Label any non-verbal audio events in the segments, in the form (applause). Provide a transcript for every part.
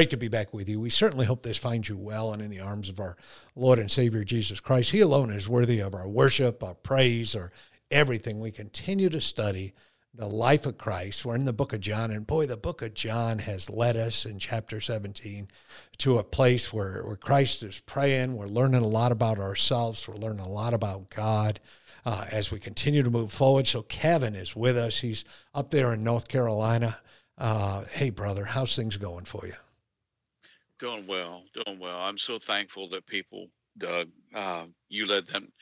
Great to be back with you. We certainly hope this finds you well and in the arms of our Lord and Savior Jesus Christ. He alone is worthy of our worship, our praise, our everything. We continue to study the life of Christ. We're in the book of John, and boy, the book of John has led us in chapter 17 to a place where, where Christ is praying. We're learning a lot about ourselves, we're learning a lot about God. Uh, as we continue to move forward. So, Kevin is with us. He's up there in North Carolina. Uh, hey, brother, how's things going for you? Doing well, doing well. I'm so thankful that people, Doug, uh, you led them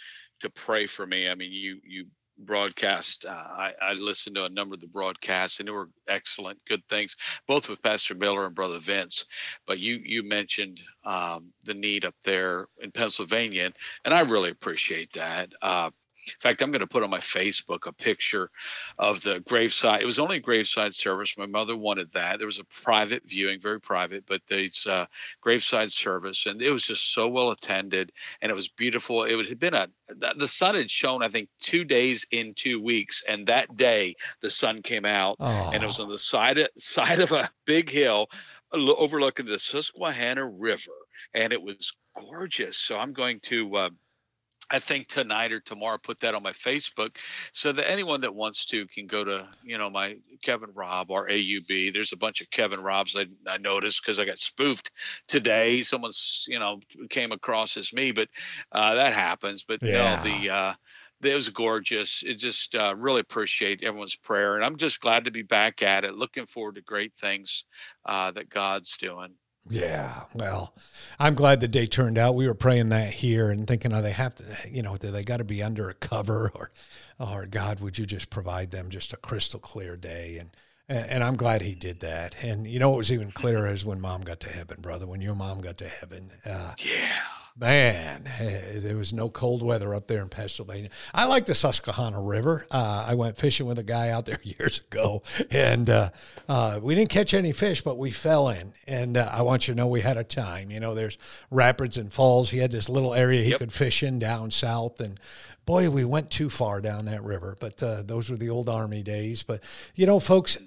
to pray for me. I mean, you you broadcast. Uh, I, I listened to a number of the broadcasts, and they were excellent, good things, both with Pastor Miller and Brother Vince. But you you mentioned um, the need up there in Pennsylvania, and I really appreciate that. Uh, in fact, I'm going to put on my Facebook a picture of the graveside. It was only a graveside service. My mother wanted that. There was a private viewing, very private, but it's a graveside service, and it was just so well attended, and it was beautiful. It had been a the sun had shown, I think, two days in two weeks, and that day the sun came out, oh. and it was on the side of, side of a big hill overlooking the Susquehanna River, and it was gorgeous. So I'm going to. Uh, I think tonight or tomorrow, put that on my Facebook so that anyone that wants to can go to, you know, my Kevin Rob or AUB. There's a bunch of Kevin Robs I, I noticed because I got spoofed today. Someone's, you know, came across as me, but uh, that happens. But yeah. no, the, uh, it was gorgeous. It just uh, really appreciate everyone's prayer. And I'm just glad to be back at it. Looking forward to great things uh, that God's doing. Yeah, well, I'm glad the day turned out. We were praying that here and thinking, oh, they have to, you know, they got to be under a cover or, or God, would you just provide them just a crystal clear day? And, and, I'm glad he did that. And you know, what was even clearer is when mom got to heaven, brother, when your mom got to heaven. Uh, yeah Man, (laughs) there was no cold weather up there in Pennsylvania. I like the Susquehanna River. Uh, I went fishing with a guy out there (laughs) years ago, and uh, uh, we didn't catch any fish, but we fell in. And uh, I want you to know we had a time. You know, there's rapids and falls. He had this little area he yep. could fish in down south, and boy, we went too far down that river. But uh, those were the old army days. But you know, folks,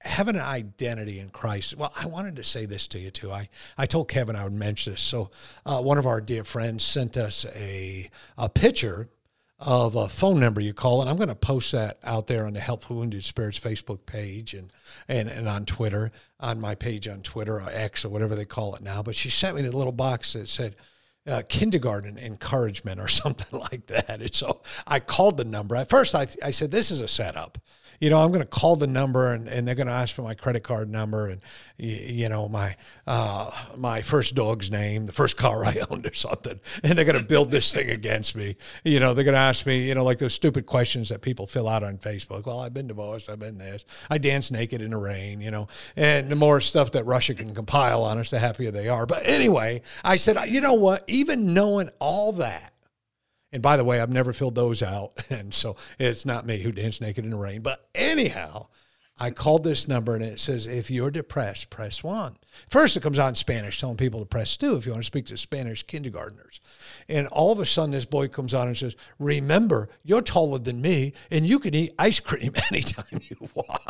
having an identity in Christ. Well, I wanted to say this to you too. I, I told Kevin I would mention this. So, uh, one of our dear friends sent us a, a picture of a phone number you call, and I'm going to post that out there on the Help for Wounded Spirits Facebook page and, and, and on Twitter, on my page on Twitter or X or whatever they call it now. But she sent me a little box that said, uh, kindergarten encouragement or (laughs) something like that. And so I called the number. At first, I, I said, This is a setup you know, I'm going to call the number and, and they're going to ask for my credit card number and, you know, my, uh, my first dog's name, the first car I (laughs) owned or something. And they're going to build this thing against me. You know, they're going to ask me, you know, like those stupid questions that people fill out on Facebook. Well, I've been divorced. I've been this. I dance naked in the rain, you know, and the more stuff that Russia can compile on us, the happier they are. But anyway, I said, you know what? Even knowing all that, and by the way, I've never filled those out. (laughs) And so it's not me who danced naked in the rain. But anyhow, I called this number and it says, if you're depressed, press one. First, it comes out in Spanish, telling people to press two if you want to speak to Spanish kindergartners. And all of a sudden, this boy comes on and says, Remember, you're taller than me and you can eat ice cream (laughs) anytime you want.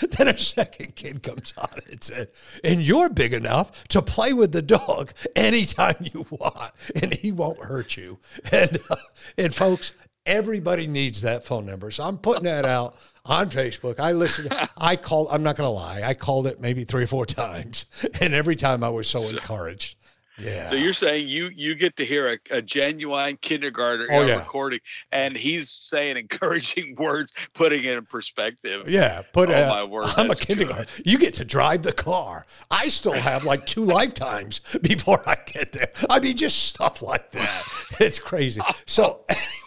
(laughs) then a second kid comes on and said, and you're big enough to play with the dog anytime you want, and he won't hurt you. (laughs) And uh, and folks, everybody needs that phone number. So I'm putting that out on Facebook. I listen. I call. I'm not going to lie. I called it maybe three or four (laughs) times, and every time I was so encouraged. Yeah. So you're saying you you get to hear a, a genuine kindergartner oh, yeah. recording, and he's saying encouraging (laughs) words, putting it in perspective. Yeah. Put oh, uh, my word. I'm a kindergartner. Good. You get to drive the car. I still have like two (laughs) lifetimes (laughs) before I get there. I mean, just stuff like that. It's crazy. So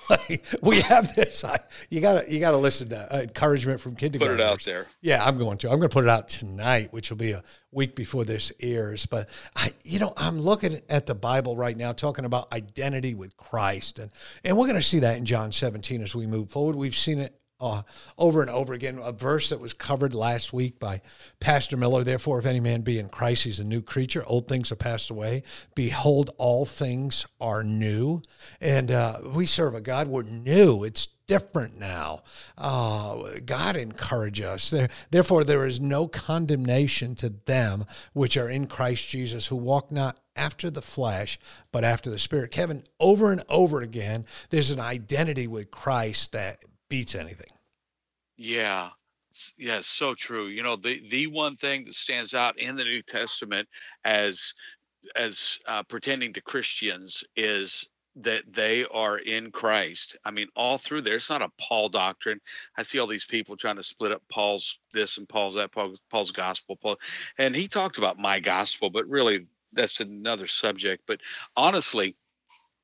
(laughs) we have this. I, you got to you got to listen to uh, encouragement from kindergarten. Put it out there. Yeah, I'm going to. I'm going to put it out tonight, which will be a week before this airs. But I, you know, I'm looking at the Bible right now, talking about identity with Christ, and and we're going to see that in John 17 as we move forward. We've seen it uh, over and over again. A verse that was covered last week by Pastor Miller. Therefore, if any man be in Christ, he's a new creature. Old things have passed away. Behold, all things are new. And uh, we serve a God. We're new. It's different now. Uh, God encourage us. There, therefore, there is no condemnation to them which are in Christ Jesus, who walk not after the flesh, but after the Spirit. Kevin, over and over again, there's an identity with Christ that beats anything. Yeah. yeah, so true. You know, the the one thing that stands out in the New Testament as as uh, pertaining to Christians is that they are in Christ. I mean, all through there, it's not a Paul doctrine. I see all these people trying to split up Paul's this and Paul's that, Paul, Paul's gospel, Paul, and he talked about my gospel, but really that's another subject. But honestly,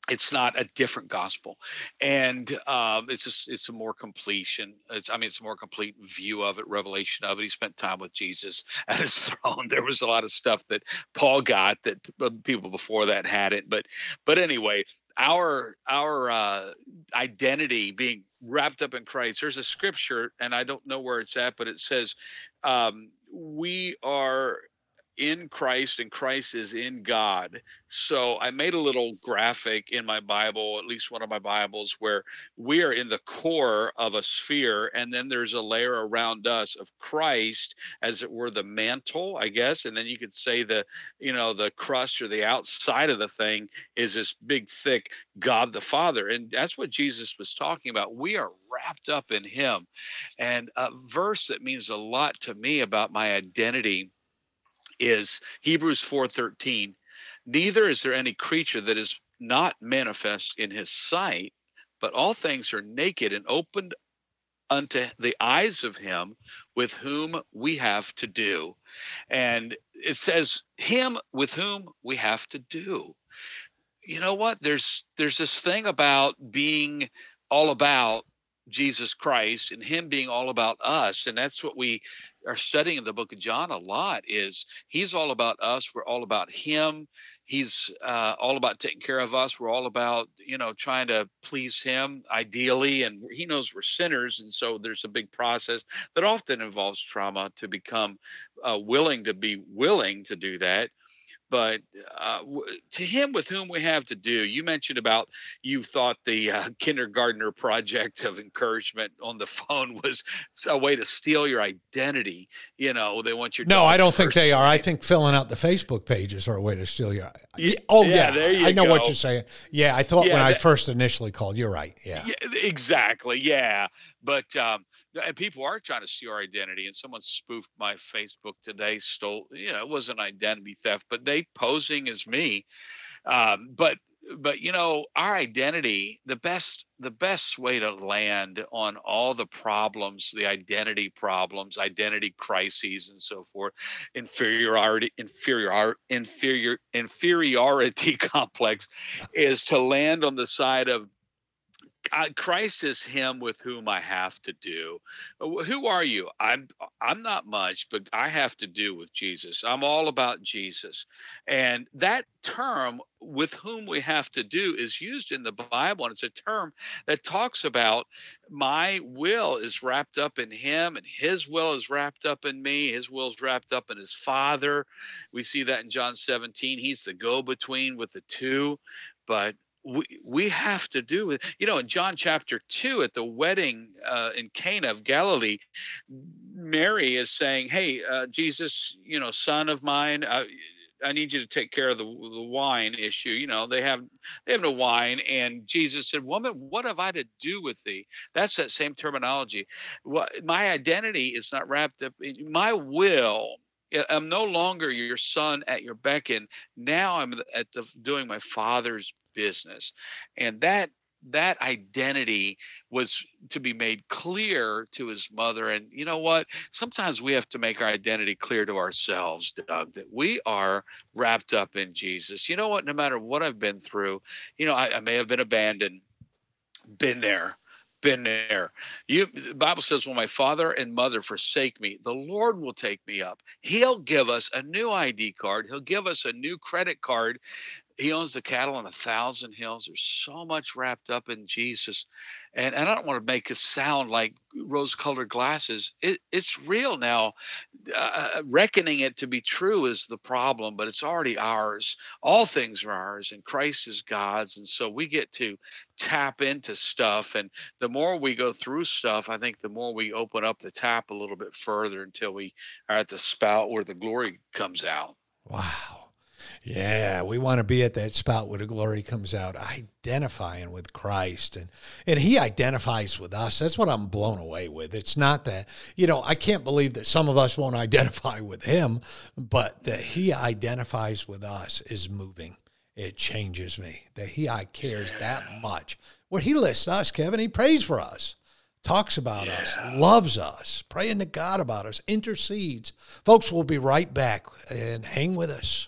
it's not a different gospel. And um, it's just it's a more completion it's i mean it's a more complete view of it revelation of it. He spent time with jesus (laughs) at his throne. There was a lot of stuff that paul got that people before that had it but but anyway our our uh, identity being wrapped up in christ there's a scripture and i don't know where it's at but it says um, we are in Christ and Christ is in God. So I made a little graphic in my Bible, at least one of my Bibles, where we are in the core of a sphere, and then there's a layer around us of Christ, as it were the mantle, I guess. And then you could say the, you know, the crust or the outside of the thing is this big, thick God the Father. And that's what Jesus was talking about. We are wrapped up in Him. And a verse that means a lot to me about my identity is Hebrews 4:13. Neither is there any creature that is not manifest in his sight, but all things are naked and opened unto the eyes of him with whom we have to do. And it says him with whom we have to do. You know what? There's there's this thing about being all about Jesus Christ and him being all about us and that's what we are studying in the book of John a lot is he's all about us we're all about him he's uh, all about taking care of us we're all about you know trying to please him ideally and he knows we're sinners and so there's a big process that often involves trauma to become uh, willing to be willing to do that but uh, to him with whom we have to do you mentioned about you thought the uh, kindergartner project of encouragement on the (laughs) phone was a way to steal your identity you know they want your no i don't think they are. I think filling out the facebook pages are a way to steal your oh yeah, yeah i know go. what you're saying. Yeah i thought yeah, when that, i first initially called you're right yeah, yeah exactly yeah but um, and people are trying to see our identity. And someone spoofed my Facebook today, stole, you know, it wasn't identity theft, but they posing as me. Um, but but you know our identity the best the best way to land on all the problems the identity problems identity crises and so forth inferiority inferior inferior inferiority (laughs) complex is to land on the side of Christ is him with whom I have to do. Uh, who are you? I'm I'm not much, but I have to do with Jesus. I'm all about Jesus. And that term with whom we have to do is used in the Bible and it's a term that talks about my will is wrapped up in him and his will is wrapped up in me. His will is wrapped up in his father. We see that in John 17. He's the go between with the two but we we have to do with you know in John chapter 2 at the wedding uh, in Cana of Galilee Mary is saying hey uh, Jesus you know son of mine uh, I need you to take care of the, the wine issue. You know, they have they have no wine. And Jesus said, Woman, what have I to do with thee? That's that same terminology. My identity is not wrapped up in my will. I'm no longer your son at your beckon. Now I'm at the doing my father's business and that that identity was to be made clear to his mother and you know what sometimes we have to make our identity clear to ourselves doug that we are wrapped up in jesus you know what no matter what i've been through you know i, I may have been abandoned Been there been there. You the Bible says, when my father and mother forsake me, the Lord will take me up. He'll give us a new ID card. He'll give us a new credit card he owns the cattle on a thousand hills. There's so much wrapped up in Jesus. And, and I don't want to make it sound like rose colored glasses. It, it's real now. Uh, reckoning it to be true is the problem, but it's already ours. All things are ours, and Christ is God's. And so we get to tap into stuff. And the more we go through stuff, I think the more we open up the tap a little bit further until we are at the spout where the glory comes out. Wow. Yeah, we want to be at that spot where the glory comes out, identifying with Christ. And, and he identifies with us. That's what I'm blown away with. It's not that, you know, I can't believe that some of us won't (laughs) identify with him, but that he identifies with us is moving. It changes me that he I cares that much. Where he lists us, Kevin, he prays for us talks about yeah. us, loves us, praying to God about us, intercedes. Folks, we'll be right back and hang with us.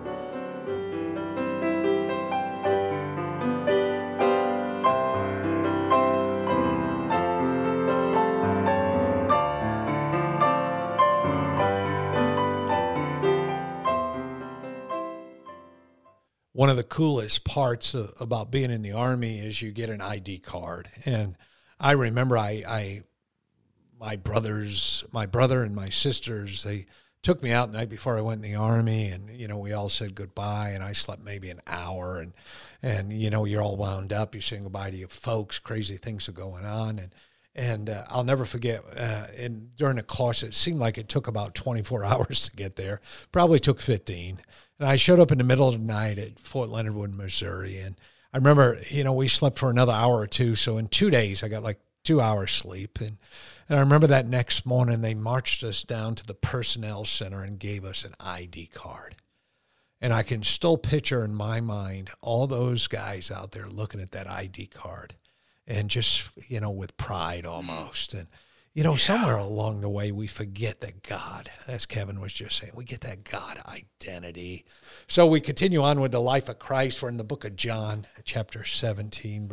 Coolest parts of, about being in the army is you get an ID card. And I remember I, I, my brothers, my brother and my sisters, they took me out the night before I went in the army, and you know we all said goodbye, and I slept maybe an hour, and and you know you're all wound up, you're saying goodbye to your folks, crazy things are going on, and and uh, I'll never forget. Uh, and during the course, it seemed like it took about 24 (laughs) hours to get there. Probably took 15. And I showed up in the middle of the night at Fort Leonard Wood, Missouri. And I remember, you know, we slept for another hour or two. So in two days, I got like two hours sleep. And, and I remember that next morning, they marched us down to the personnel center and gave us an ID card. And I can still picture in my mind all those guys out there looking at that ID card and just, you know, with pride mm. almost. And, you know, yeah. somewhere along the way, we forget that God, as Kevin was just saying, we get that God identity. So we continue on with the life of Christ. We're in the book of John, chapter 17,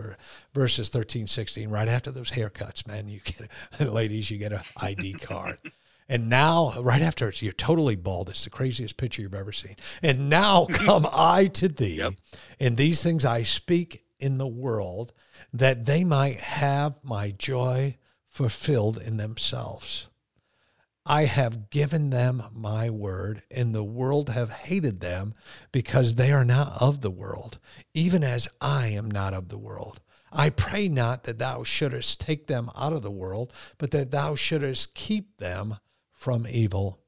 verses 13, 16. Right after those haircuts, man, you get, (laughs) ladies, you get an ID card. (laughs) And now, right after you're totally bald, it's the craziest picture you've ever seen. And now (laughs) come I to thee, yep. and these things I speak in the world, that they might have my joy fulfilled in themselves. I have given them my word, and the world have hated them because they are not of the world, even as I am not of the world. I pray not that thou shouldest take them out of the world, but that thou shouldest keep them from evil.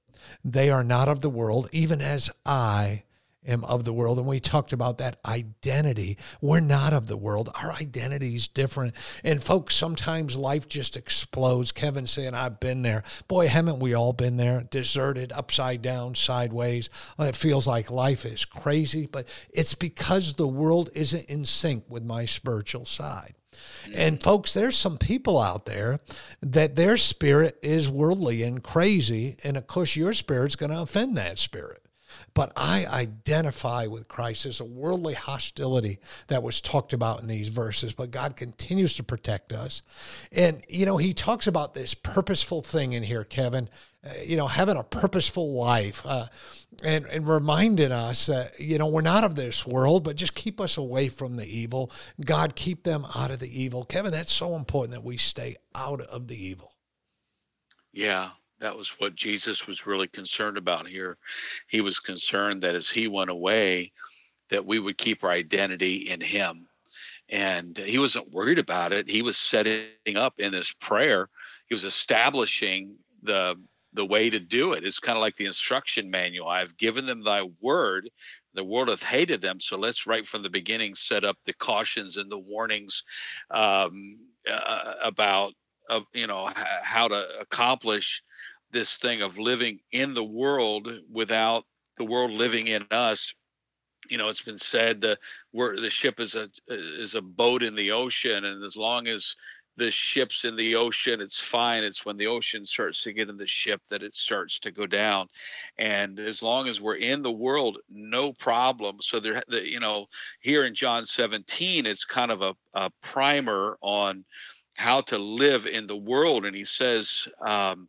They are not of the world, even as I am of the world. And we talked about that identity. We're not of the world. Our identity is different. And folks, sometimes life just explodes. Kevin saying, I've been there. Boy, haven't we all been there? Deserted, upside down, sideways. Uh, it feels like life is crazy, but it's because the world isn't in sync with my spiritual side. And mm-hmm. folks, there's some people out there that their spirit is worldly and crazy. And of course, your spirit's going to offend that spirit. But I identify with Christ. There's a worldly hostility that was talked about in these verses, but God continues to protect us. And, you know, he talks about this purposeful thing in here, Kevin, uh, you know, having a purposeful life uh, and, and reminding us that, you know, we're not of this world, but just keep us away from the evil. God, keep them out of the evil. Kevin, that's so important that we stay out of the evil. Yeah, that was what Jesus was really concerned about here. He was concerned that as he went away, that we would keep our identity in him. And he wasn't worried about it. He was setting up in this prayer, he was establishing the the way to do it. It's kind of like the instruction manual. I've given them thy word. The world hath hated them. So let's right from the beginning set up the cautions and the warnings um, uh, about you know how to accomplish this thing of living in the world without the world living in us you know, it's been said the where the ship is a is a boat in the ocean, and as long as the ship's in the ocean, it's fine. It's when the ocean starts to get in the ship that it starts to go down. And as long as we're in the world, no problem. So there, the, you know, here in John 17, it's kind of a, a primer on how to live in the world. And he says, um,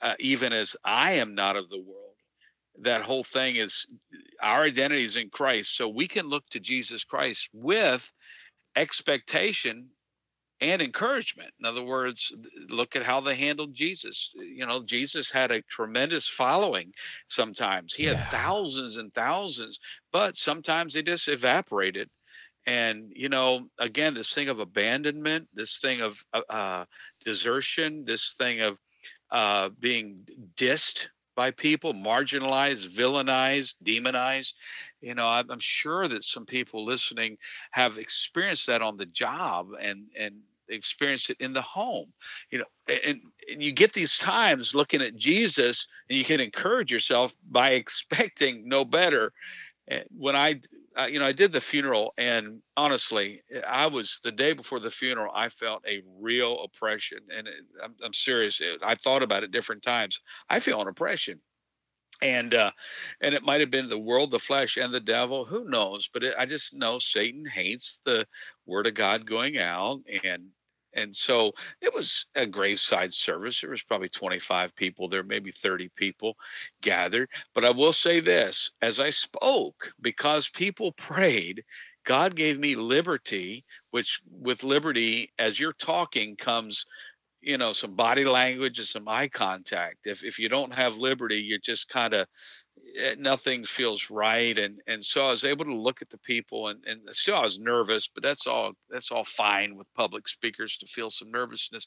uh, even as I am not of the world that whole thing is our identity is in Christ. So we can look to Jesus Christ with expectation and encouragement. In other words, look at how they handled Jesus. You know, Jesus had a tremendous following sometimes. He yeah. had thousands and thousands, but sometimes they just evaporated. And, you know, again, this thing of abandonment, this thing of uh, uh desertion, this thing of uh, being dissed by people, marginalized, villainized, demonized. You know, I'm, I'm sure that some people listening have experienced that on the job and and experienced it in the home. You know, and, and you get these times looking at Jesus, and you can encourage yourself by (laughs) expecting no better. And when I uh, you know, I did the funeral, and honestly, I was the day before the funeral. I felt a real oppression, and it, I'm, I'm serious. I thought about it different times. I feel an oppression, and uh, and it might have been the world, the flesh, and the devil. Who knows? But it, I just know Satan hates the word of God going out, and and so it was a graveside service. There was probably 25 people there, maybe 30 people gathered. But I will say this as I spoke, because people prayed, God gave me liberty, which with liberty, as you're talking, comes you know some body language and some eye contact if if you don't have liberty you're just kind of Eh, nothing feels right and and so i was able to look at the people and and still i was nervous but that's all that's all fine with public speakers to feel some nervousness.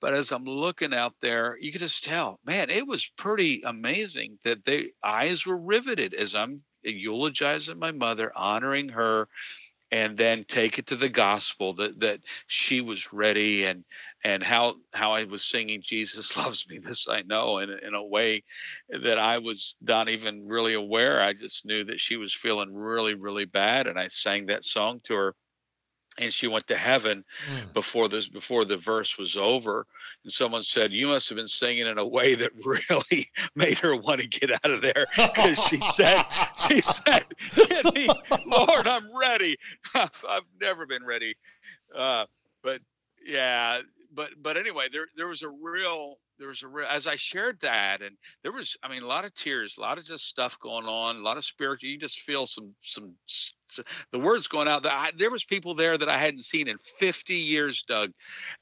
But as i'm looking out there you could just tell man it was pretty amazing that their eyes were riveted as i'm eulogizing my mother honoring her and then take it to the gospel that that she was ready and and how how I was singing Jesus (laughs) loves me this I know in in a way that I was not even really aware. I just knew that she was feeling really really bad and I sang that song to her and she went to heaven mm. before this before the verse was over and someone said you must have been singing in a way that (laughs) really made her want to get out of there because she said she said me, lord i'm ready (laughs) I've, I've, never been ready uh, but yeah but but anyway there there was a real there was a real as I shared that, and there was, I mean, a lot of tears, a lot of just stuff going on, a lot of spirit. You just feel some some, some the words going out. I, there was people there that I hadn't seen in 50 years, Doug,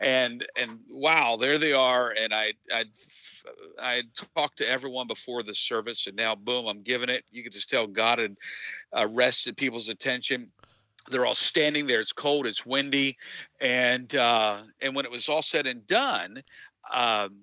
and and wow, there they are. And I I I talked to everyone before the service, and now boom, I'm giving it. You could just tell God had uh, arrested people's attention they're all standing there it's cold it's windy and uh and when it was all said and done um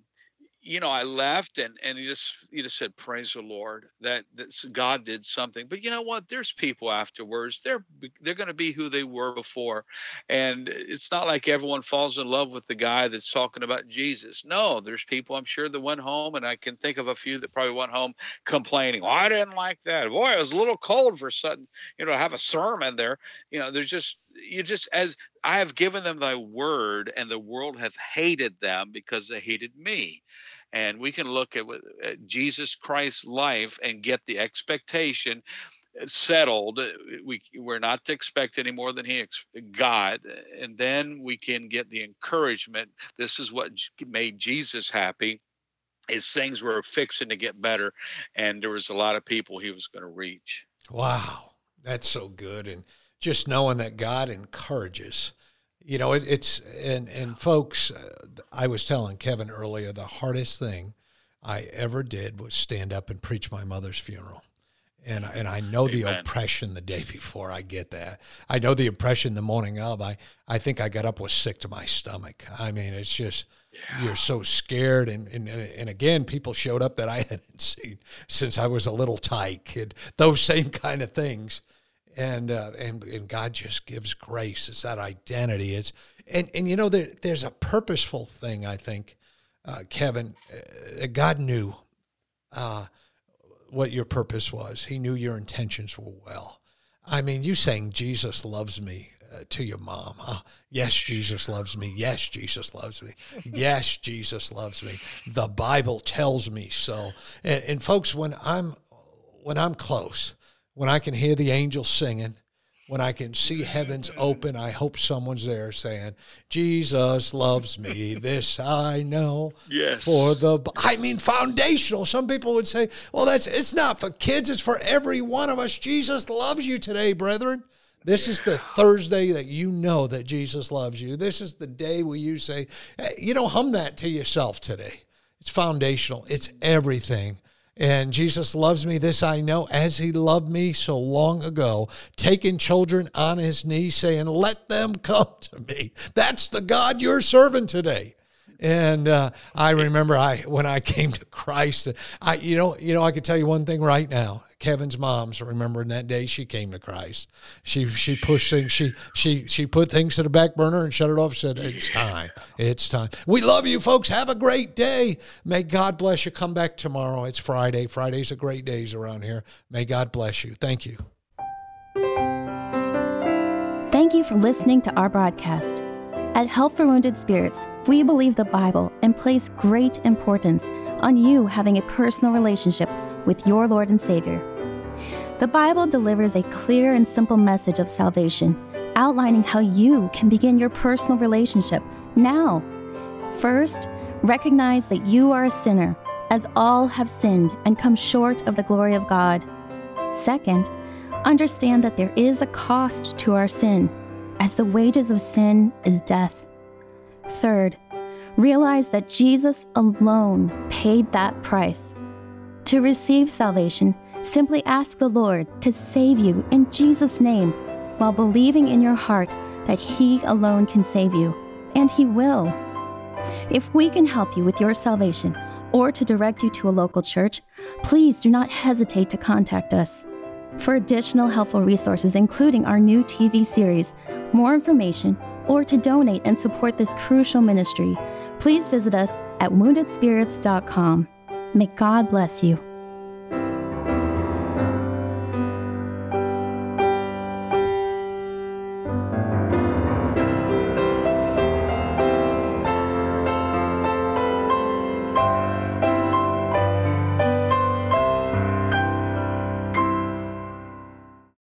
you know, I left and and he just he just said, "Praise the Lord that that God did something." But you know what? There's people afterwards. They're they're going to be who they were before, and it's not like everyone falls in love with the guy that's talking about Jesus. No, there's people I'm sure that went home, and I can think of a few that probably went home complaining. Well, I didn't like that. Boy, it was a little cold for a sudden, you know, have a sermon there. You know, there's just you just as I have given them thy word, and the world hath hated them because they hated me. And we can look at, at Jesus Christ's life and get the expectation uh, settled. Uh, we we're not to expect any more than He ex- and then we can get the encouragement. This is what made Jesus happy. Is things were fixing to get better, and there was a lot of people He was going to reach. Wow, that's so good, and just knowing that God encourages. You know, it, it's and and folks, uh, I was telling Kevin earlier the hardest thing I ever did was stand up and preach my mother's funeral. And, and I know Amen. the oppression the day (laughs) before. I get that. I know the oppression the morning of. I, I think I got up was sick to my stomach. I mean, it's just yeah. you're so scared. And, and and again, people showed up that I hadn't seen since I was a little tight kid. Those same kind of things and uh, and and God just gives grace. It's that identity. It's and and you know there, there's a purposeful thing I think, uh, Kevin. Uh, God knew uh, what your purpose was. He knew your intentions were well. I mean, you saying Jesus loves me uh, to your mom. Huh? Yes, Jesus loves me. Yes, Jesus loves me. Yes, Jesus loves me. The Bible tells me so. And, and folks, when I'm when I'm close, when I can hear the angels singing, when I can see heavens open, I hope someone's there saying, Jesus loves me. This I know. Yes. For the, I mean, foundational. Some people would say, well, that's, it's not for kids, it's for every one of us. Jesus loves you today, brethren. This is the Thursday that you know that Jesus loves you. This is the day where you say, hey, you know, hum that to yourself today. It's foundational, it's everything. And Jesus loves me, this I know, as he loved me so long ago, taking children on his knee, saying, Let them come to me. That's the God you're serving today. And uh, I remember I when I came to Christ, I you know you know I could tell you one thing right now. Kevin's mom's remembering that day she came to Christ. She she pushed things, she she she put things to the back burner and shut it off. Said it's time, it's time. We love you, folks. Have a great day. May God bless you. Come back tomorrow. It's Friday. Fridays are great days around here. May God bless you. Thank you. Thank you for listening to our broadcast. At Help for Wounded Spirits, we believe the Bible and place great importance on you having a personal relationship with your Lord and Savior. The Bible delivers a clear and simple message of salvation, outlining how you can begin your personal relationship now. First, recognize that you are a sinner, as all have sinned and come short of the glory of God. Second, understand that there is a cost to our sin, as the wages of sin is death. Third, realize that Jesus alone paid that price. To receive salvation, simply ask the Lord to save you in Jesus' name while believing in your heart that He alone can save you, and He will. If we can help you with your salvation or to direct you to a local church, please do not hesitate to contact us. For additional helpful resources, including our new TV series, more information, or to donate and support this crucial ministry, please visit us at woundedspirits.com. May God bless you.